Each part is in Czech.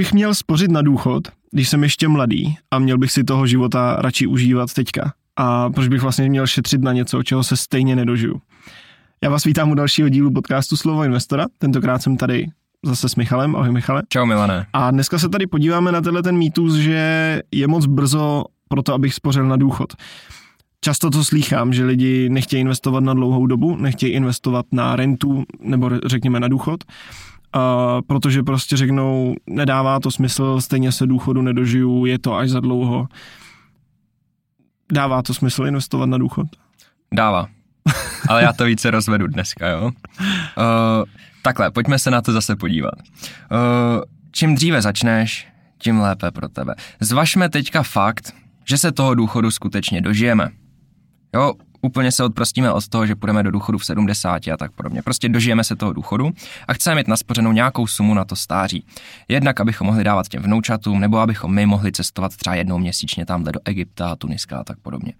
bych měl spořit na důchod, když jsem ještě mladý a měl bych si toho života radši užívat teďka? A proč bych vlastně měl šetřit na něco, čeho se stejně nedožiju? Já vás vítám u dalšího dílu podcastu Slovo investora. Tentokrát jsem tady zase s Michalem. Ahoj Michale. Čau Milane. A dneska se tady podíváme na tenhle ten mýtus, že je moc brzo pro to, abych spořil na důchod. Často to slýchám, že lidi nechtějí investovat na dlouhou dobu, nechtějí investovat na rentu nebo řekněme na důchod, a protože prostě řeknou, nedává to smysl, stejně se důchodu nedožiju, je to až za dlouho. Dává to smysl investovat na důchod? Dává. Ale já to více rozvedu dneska, jo. Uh, takhle, pojďme se na to zase podívat. Uh, čím dříve začneš, tím lépe pro tebe. Zvažme teďka fakt, že se toho důchodu skutečně dožijeme. Jo, úplně se odprostíme od toho, že půjdeme do důchodu v 70 a tak podobně. Prostě dožijeme se toho důchodu a chceme mít naspořenou nějakou sumu na to stáří. Jednak, abychom mohli dávat těm vnoučatům, nebo abychom my mohli cestovat třeba jednou měsíčně tamhle do Egypta, Tuniska a tak podobně.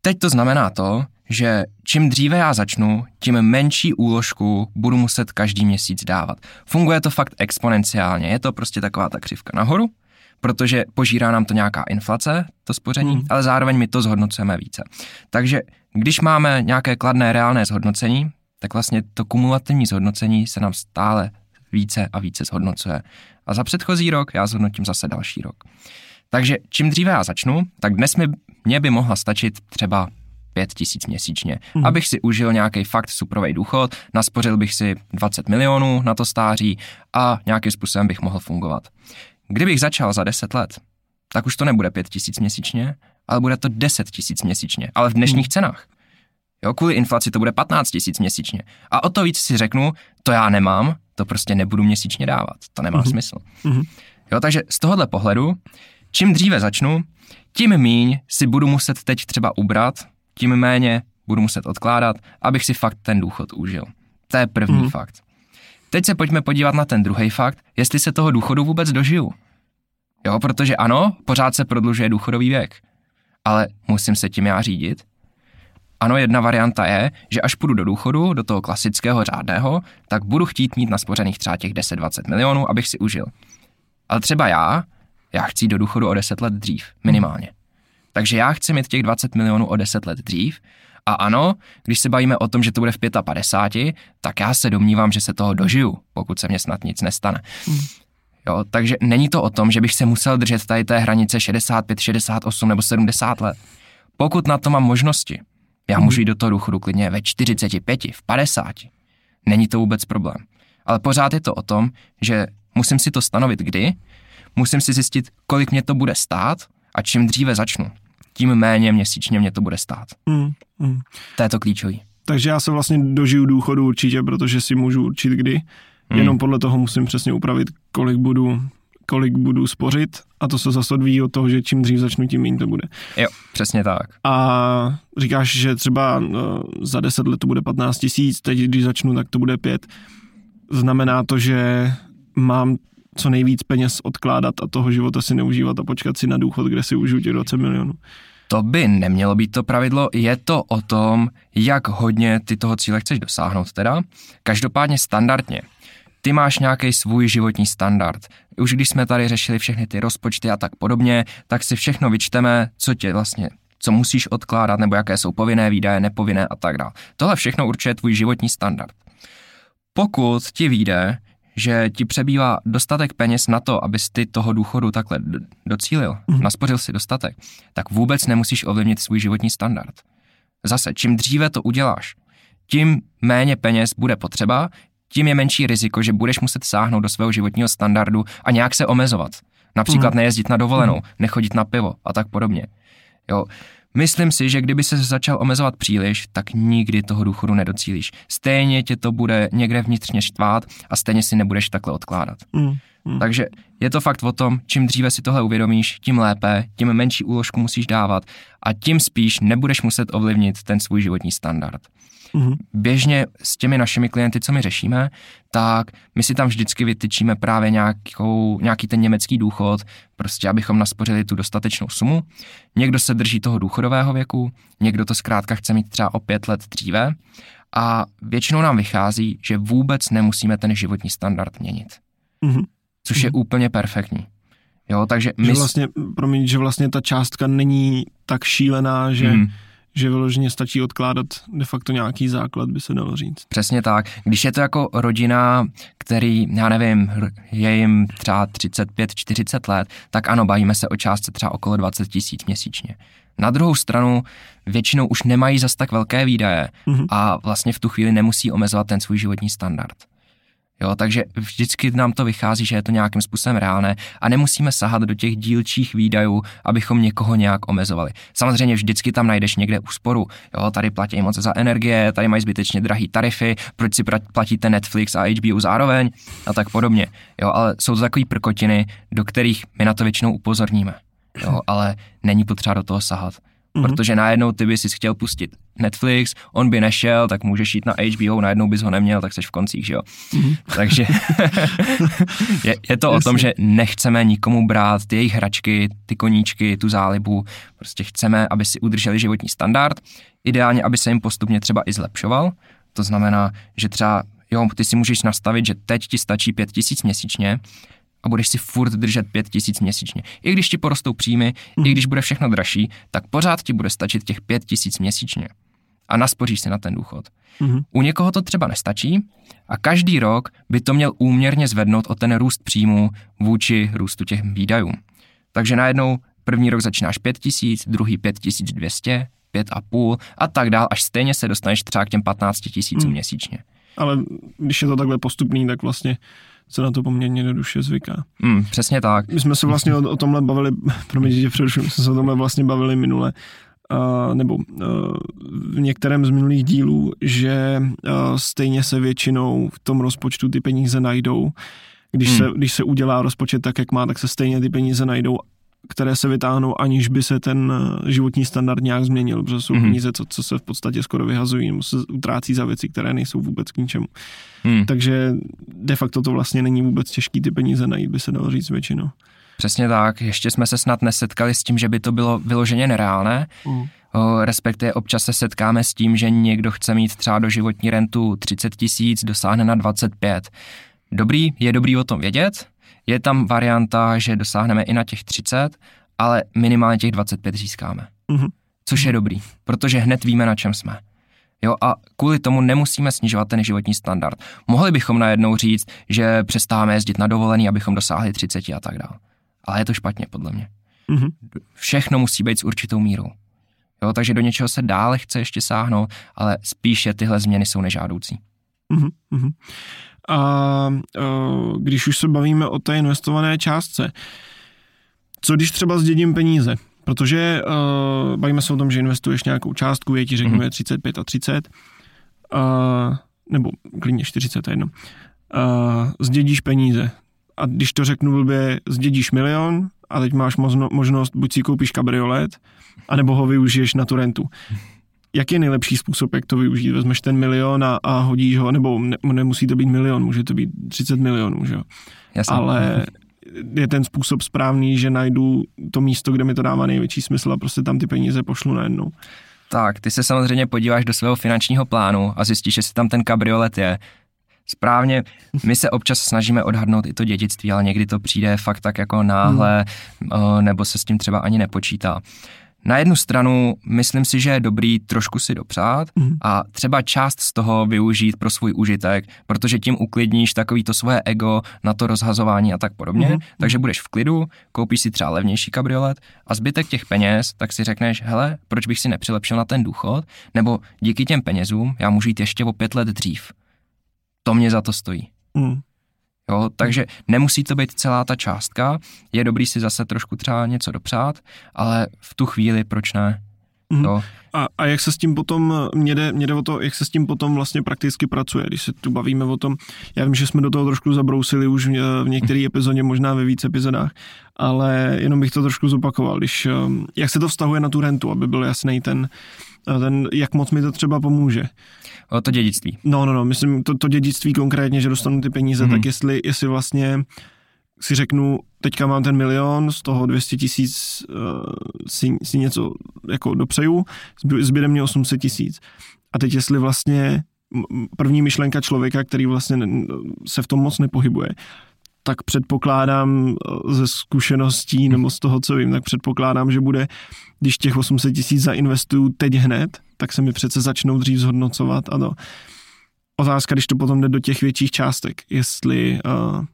Teď to znamená to, že čím dříve já začnu, tím menší úložku budu muset každý měsíc dávat. Funguje to fakt exponenciálně, je to prostě taková ta křivka nahoru, protože požírá nám to nějaká inflace, to spoření, hmm. ale zároveň my to zhodnocujeme více. Takže když máme nějaké kladné reálné zhodnocení, tak vlastně to kumulativní zhodnocení se nám stále více a více zhodnocuje. A za předchozí rok já zhodnotím zase další rok. Takže čím dříve já začnu, tak dnes mi, mě by mohla stačit třeba 5 tisíc měsíčně, hmm. abych si užil nějaký fakt suprový důchod, naspořil bych si 20 milionů na to stáří a nějakým způsobem bych mohl fungovat. Kdybych začal za 10 let, tak už to nebude 5 tisíc měsíčně, ale bude to 10 tisíc měsíčně, ale v dnešních hmm. cenách. Jo, kvůli inflaci to bude 15 tisíc měsíčně. A o to víc si řeknu, to já nemám, to prostě nebudu měsíčně dávat. To nemá mm-hmm. smysl. Mm-hmm. Jo, takže z tohohle pohledu, čím dříve začnu, tím míň si budu muset teď třeba ubrat, tím méně budu muset odkládat, abych si fakt ten důchod užil. To je první mm. fakt. Teď se pojďme podívat na ten druhý fakt, jestli se toho důchodu vůbec dožiju. Jo, protože ano, pořád se prodlužuje důchodový věk, ale musím se tím já řídit. Ano, jedna varianta je, že až půjdu do důchodu, do toho klasického řádného, tak budu chtít mít naspořených třeba těch 10-20 milionů, abych si užil. Ale třeba já, já chci do důchodu o 10 let dřív, minimálně. Takže já chci mít těch 20 milionů o 10 let dřív a ano, když se bavíme o tom, že to bude v 55, tak já se domnívám, že se toho dožiju, pokud se mně snad nic nestane. Hmm. Jo, takže není to o tom, že bych se musel držet tady té hranice 65, 68 nebo 70 let. Pokud na to mám možnosti, já můžu jít do toho důchodu klidně ve 45, v 50. Není to vůbec problém. Ale pořád je to o tom, že musím si to stanovit kdy, musím si zjistit, kolik mě to bude stát a čím dříve začnu, tím méně měsíčně mě to bude stát. Mm, mm. To je to klíčový. Takže já se vlastně dožiju důchodu určitě, protože si můžu určit kdy. Mm. Jenom podle toho musím přesně upravit, kolik budu, kolik budu spořit a to se zase odvíjí od toho, že čím dřív začnu, tím méně to bude. Jo, přesně tak. A říkáš, že třeba no, za 10 let to bude 15 tisíc, teď když začnu, tak to bude 5. Znamená to, že mám co nejvíc peněz odkládat a toho života si neužívat a počkat si na důchod, kde si užiju těch 20 milionů. To by nemělo být to pravidlo, je to o tom, jak hodně ty toho cíle chceš dosáhnout teda. Každopádně standardně. Ty máš nějaký svůj životní standard. Už když jsme tady řešili všechny ty rozpočty a tak podobně, tak si všechno vyčteme, co tě vlastně co musíš odkládat, nebo jaké jsou povinné výdaje, nepovinné a tak dále. Tohle všechno určuje tvůj životní standard. Pokud ti vyjde, že ti přebývá dostatek peněz na to, abys ty toho důchodu takhle docílil, mm. naspořil si dostatek, tak vůbec nemusíš ovlivnit svůj životní standard. Zase, čím dříve to uděláš, tím méně peněz bude potřeba, tím je menší riziko, že budeš muset sáhnout do svého životního standardu a nějak se omezovat. Například mm. nejezdit na dovolenou, mm. nechodit na pivo a tak podobně. Jo, Myslím si, že kdyby se začal omezovat příliš, tak nikdy toho důchodu nedocílíš. Stejně tě to bude někde vnitřně štvát a stejně si nebudeš takhle odkládat. Mm, mm. Takže je to fakt o tom, čím dříve si tohle uvědomíš, tím lépe, tím menší úložku musíš dávat a tím spíš nebudeš muset ovlivnit ten svůj životní standard. Mm-hmm. Běžně s těmi našimi klienty, co my řešíme, tak my si tam vždycky vytyčíme právě nějakou, nějaký ten německý důchod, prostě abychom naspořili tu dostatečnou sumu. Někdo se drží toho důchodového věku, někdo to zkrátka chce mít třeba o pět let dříve a většinou nám vychází, že vůbec nemusíme ten životní standard měnit. Mm-hmm. Což je Mhm. úplně perfektní. Jo, takže my... Že vlastně, promiň, že vlastně ta částka není tak šílená, že, Mhm. že vyloženě stačí odkládat de facto nějaký základ, by se dalo říct. Přesně tak. Když je to jako rodina, který, já nevím, je jim třeba 35-40 let, tak ano, bavíme se o částce třeba okolo 20 tisíc měsíčně. Na druhou stranu většinou už nemají zas tak velké výdaje Mhm. a vlastně v tu chvíli nemusí omezovat ten svůj životní standard. Jo, takže vždycky nám to vychází, že je to nějakým způsobem reálné a nemusíme sahat do těch dílčích výdajů, abychom někoho nějak omezovali. Samozřejmě vždycky tam najdeš někde úsporu. Jo, tady platí moc za energie, tady mají zbytečně drahé tarify, proč si platíte Netflix a HBO zároveň a tak podobně. Jo, ale jsou to takové prkotiny, do kterých my na to většinou upozorníme. Jo, ale není potřeba do toho sahat. Mhm. Protože najednou ty bys si chtěl pustit Netflix, on by nešel, tak můžeš jít na HBO, najednou bys ho neměl, tak seš v koncích, že jo. Mhm. Takže je, je to o tom, že nechceme nikomu brát ty jejich hračky, ty koníčky, tu zálibu. Prostě chceme, aby si udrželi životní standard. Ideálně, aby se jim postupně třeba i zlepšoval. To znamená, že třeba, jo, ty si můžeš nastavit, že teď ti stačí pět tisíc měsíčně a budeš si furt držet pět tisíc měsíčně. I když ti porostou příjmy, i když bude všechno dražší, tak pořád ti bude stačit těch pět tisíc měsíčně. A naspoříš si na ten důchod. Mhm. U někoho to třeba nestačí a každý rok by to měl úměrně zvednout o ten růst příjmů vůči růstu těch výdajů. Takže najednou první rok začínáš 5 tisíc, druhý 5 200, 5 a půl a tak dál, až stejně se dostaneš třeba k těm 15 tisícům Hmm. měsíčně. Ale když je to takhle postupný, tak vlastně se na to poměrně jednoduše zvyká. Mm, přesně tak. My jsme se vlastně o, o tomhle bavili, promiň, že my jsme se o tomhle vlastně bavili minule, uh, nebo uh, v některém z minulých dílů, že uh, stejně se většinou v tom rozpočtu ty peníze najdou. Když, Hmm. se, když se udělá rozpočet tak, jak má, tak se stejně ty peníze najdou, které se vytáhnou, aniž by se ten uh, životní standard nějak změnil, protože jsou Mhm. peníze, co, co se v podstatě skoro vyhazují, nebo se utrácí za věci, které nejsou vůbec k ničemu. Mm, Takže de facto to vlastně není vůbec těžký ty peníze najít, by se dalo říct většinou. přesně tak. Ještě jsme se snad nesetkali s tím, že by to bylo vyloženě nereálné. Mm. Respektive občas se setkáme s tím, že někdo chce mít třeba do životní rentu 30 tisíc, dosáhne na 25. Dobrý, je dobrý o tom vědět. Je tam varianta, že dosáhneme i na těch 30, ale minimálně těch 25 získáme. Mhm. Což je dobrý, protože hned víme, na čem jsme. Jo, a kvůli tomu nemusíme snižovat ten životní standard. Mohli bychom najednou říct, že přestáváme jezdit na dovolený, abychom dosáhli 30 a tak dále. Ale je to špatně, podle mě Mhm. všechno musí být s určitou mírou. Jo, takže do něčeho se dále chce ještě sáhnout, ale spíše tyhle změny jsou nežádoucí. Mhm, mhm. A uh, když už se bavíme o té investované částce, co když třeba zdědím peníze? Protože uh, bavíme se o tom, že investuješ nějakou částku, je ti řeknu Mhm. je 35 a 30, uh, nebo klidně 40 jedno. Uh, zdědíš peníze. A když to řeknu blbě, zdědíš milion a teď máš možno, možnost, buď si koupíš kabriolet, anebo ho využiješ na tu rentu. Jak je nejlepší způsob, jak to využít? Vezmeš ten milion a, a hodíš ho, nebo ne, nemusí to být milion, může to být 30 milionů, že jo? Jasně. Ale je ten způsob správný, že najdu to místo, kde mi to dává největší smysl a prostě tam ty peníze pošlu najednou. Tak, ty se samozřejmě podíváš do svého finančního plánu a zjistíš, jestli tam ten kabriolet je. Správně, my se občas snažíme odhadnout i to dědictví, ale někdy to přijde fakt tak jako náhle, hmm. nebo se s tím třeba ani nepočítá. Na jednu stranu myslím si, že je dobrý trošku si dopřát Mhm. a třeba část z toho využít pro svůj užitek, protože tím uklidníš takový to svoje ego na to rozhazování a tak podobně. Mhm. Takže budeš v klidu, koupíš si třeba levnější kabriolet a zbytek těch peněz, tak si řekneš, hele, proč bych si nepřilepšil na ten důchod, nebo díky těm penězům já můžu jít ještě o pět let dřív. To mě za to stojí. Mm. Jo, takže nemusí to být celá ta částka, je dobrý si zase trošku třeba něco dopřát, ale v tu chvíli proč ne? Mhm. Jo, A, a jak se s tím potom, mě jde, mě jde o to, jak se s tím potom vlastně prakticky pracuje, když se tu bavíme o tom, já vím, že jsme do toho trošku zabrousili už v, některé epizodě, možná ve více epizodách, ale jenom bych to trošku zopakoval, když, um, jak se to vztahuje na tu rentu, aby byl jasný ten, ten, jak moc mi to třeba pomůže. o to dědictví. No, no, no, myslím to, to dědictví konkrétně, že dostanu ty peníze, Mhm. mm-hmm. tak jestli, jestli vlastně si řeknu, teďka mám ten milion, z toho 200 tisíc uh, si, si něco jako dopřeju, zby- zbyde mě 800 tisíc. A teď jestli vlastně první myšlenka člověka, který vlastně se v tom moc nepohybuje, tak předpokládám ze zkušeností nebo z toho, co vím, tak předpokládám, že bude, když těch 800 tisíc zainvestuju teď hned, tak se mi přece začnou dřív zhodnocovat a to. Otázka, když to potom jde do těch větších částek, jestli uh,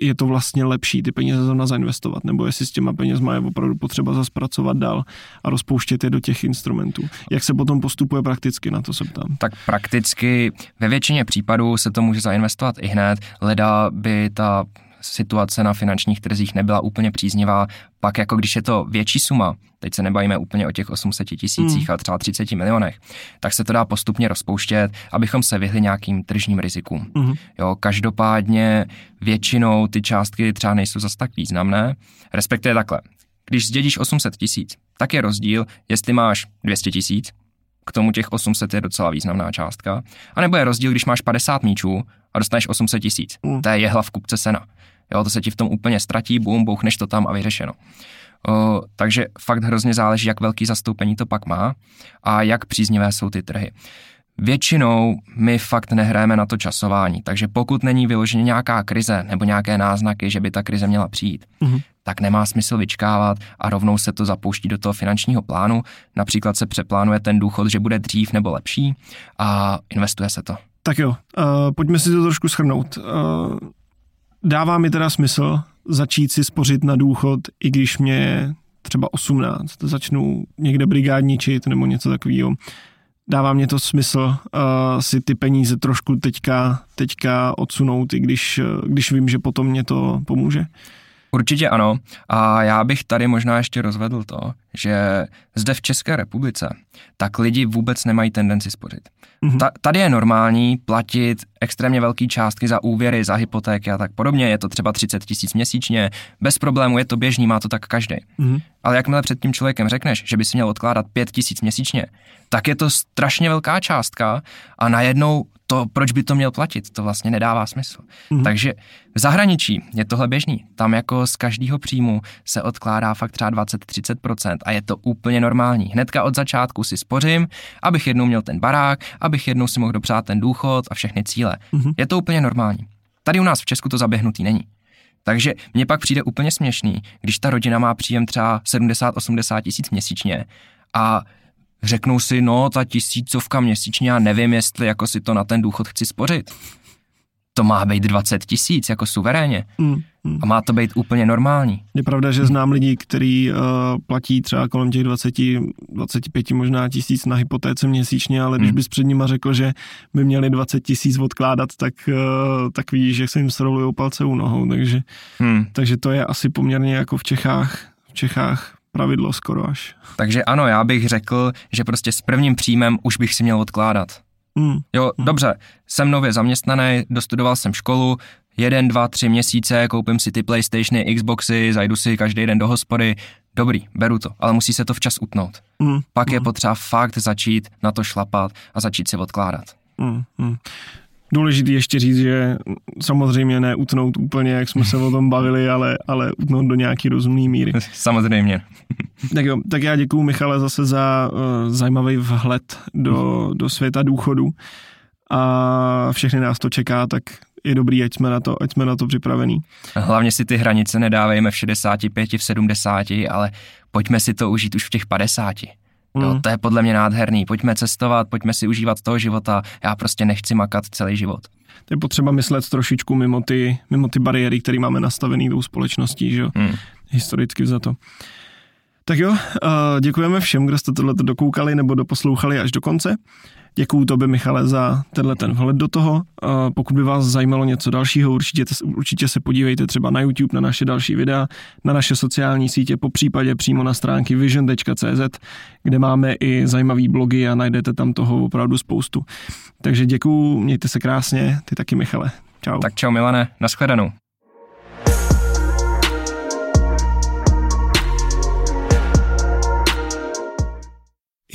je to vlastně lepší ty peníze zrovna zainvestovat, nebo jestli s těma penězma je opravdu potřeba zaspracovat dál a rozpouštět je do těch instrumentů. Jak se potom postupuje prakticky, na to se ptám. Tak prakticky ve většině případů se to může zainvestovat i hned, leda by ta situace na finančních trzích nebyla úplně příznivá, pak jako když je to větší suma, teď se nebavíme úplně o těch 800 tisících, mm. ale třeba 30 milionech, tak se to dá postupně rozpouštět, abychom se vyhli nějakým tržním rizikům. Mm. Jo, každopádně většinou ty částky třeba nejsou zas tak významné, respektive takhle. Když zdědíš 800 tisíc, tak je rozdíl, jestli máš 200 tisíc, k tomu těch 800 je docela významná částka, a nebo je rozdíl, když máš 50 míčů a dostaneš 800 tisíc. Mm. To je jehla v kupce sena. Jo, to se ti v tom úplně ztratí, bum, bouchneš to tam a vyřešeno. O, takže fakt hrozně záleží, jak velký zastoupení to pak má a jak příznivé jsou ty trhy. Většinou my fakt nehrajeme na to časování, takže pokud není vyloženě nějaká krize nebo nějaké náznaky, že by ta krize měla přijít, mm-hmm. Tak nemá smysl vyčkávat a rovnou se to zapouští do toho finančního plánu. Například se přeplánuje ten důchod, že bude dřív nebo lepší a investuje se to. Tak jo, uh, pojďme si to trošku schrnout. Uh, dává mi teda smysl začít si spořit na důchod, i když mě třeba 18, začnu někde brigádničit nebo něco takového. Dává mě to smysl uh, si ty peníze trošku teďka, teďka odsunout, i když, když vím, že potom mě to pomůže. Určitě ano. A já bych tady možná ještě rozvedl to, že zde v České republice tak lidi vůbec nemají tendenci spořit. Mm-hmm. Ta, tady je normální platit extrémně velké částky za úvěry, za hypotéky a tak podobně. Je to třeba 30 tisíc měsíčně, bez problému, je to běžný, má to tak každý. Mm-hmm. Ale jakmile před tím člověkem řekneš, že by si měl odkládat 5 tisíc měsíčně, tak je to strašně velká částka a najednou to, proč by to měl platit, to vlastně nedává smysl. Mm-hmm. Takže v zahraničí je tohle běžný. Tam jako z každého příjmu se odkládá fakt třeba 20-30% a je to úplně normální. Hnedka od začátku si spořím, abych jednou měl ten barák, abych jednou si mohl dopřát ten důchod a všechny cíle. Mm-hmm. Je to úplně normální. Tady u nás v Česku to zaběhnutý není. Takže mně pak přijde úplně směšný, když ta rodina má příjem třeba 70-80 tisíc měsíčně a řeknou si, no ta tisícovka měsíčně, já nevím, jestli jako si to na ten důchod chci spořit. To má být 20 tisíc jako suverénně. Mm, A má to být úplně normální. Je pravda, že znám lidi, kteří uh, platí třeba kolem těch 20, 25 možná tisíc na hypotéce měsíčně, ale když mm. bys před nima řekl, že by měli 20 tisíc odkládat, tak, uh, tak vidíš, že se jim srolují palce u nohou. Takže, mm. takže to je asi poměrně jako v Čechách, v Čechách pravidlo skoro až. Takže ano, já bych řekl, že prostě s prvním příjmem už bych si měl odkládat. Mm. Jo, mm. dobře, jsem nově zaměstnaný, dostudoval jsem školu, jeden, dva, tři měsíce, koupím si ty Playstationy, Xboxy, zajdu si každý den do hospody, dobrý, beru to, ale musí se to včas utnout. Mm. Pak mm. je potřeba fakt začít na to šlapat a začít si odkládat. Mm. Mm. Důležité ještě říct, že samozřejmě ne utnout úplně, jak jsme se o tom bavili, ale, ale utnout do nějaký rozumný míry. Samozřejmě. tak jo, tak já děkuju Michale zase za uh, zajímavý vhled do, do světa důchodu a všechny nás to čeká, tak je dobrý, ať jsme na to, ať jsme na to připravení. Hlavně si ty hranice nedávejme v 65, v 70, ale pojďme si to užít už v těch 50. Mm. Jo, to je podle mě nádherný. Pojďme cestovat, pojďme si užívat toho života. Já prostě nechci makat celý život. To je potřeba myslet trošičku mimo ty, mimo ty bariéry, které máme nastavený tou společností, že jo? Mm. Historicky za to. Tak jo, děkujeme všem, kdo jste tohle dokoukali nebo doposlouchali až do konce. Děkuju tobě, Michale, za tenhle ten vhled do toho. Pokud by vás zajímalo něco dalšího, určitě, určitě se podívejte třeba na YouTube, na naše další videa, na naše sociální sítě, po případě přímo na stránky vision.cz, kde máme i zajímavý blogy a najdete tam toho opravdu spoustu. Takže děkuju, mějte se krásně, ty taky, Michale. Čau. Tak čau, Milane, nashledanou.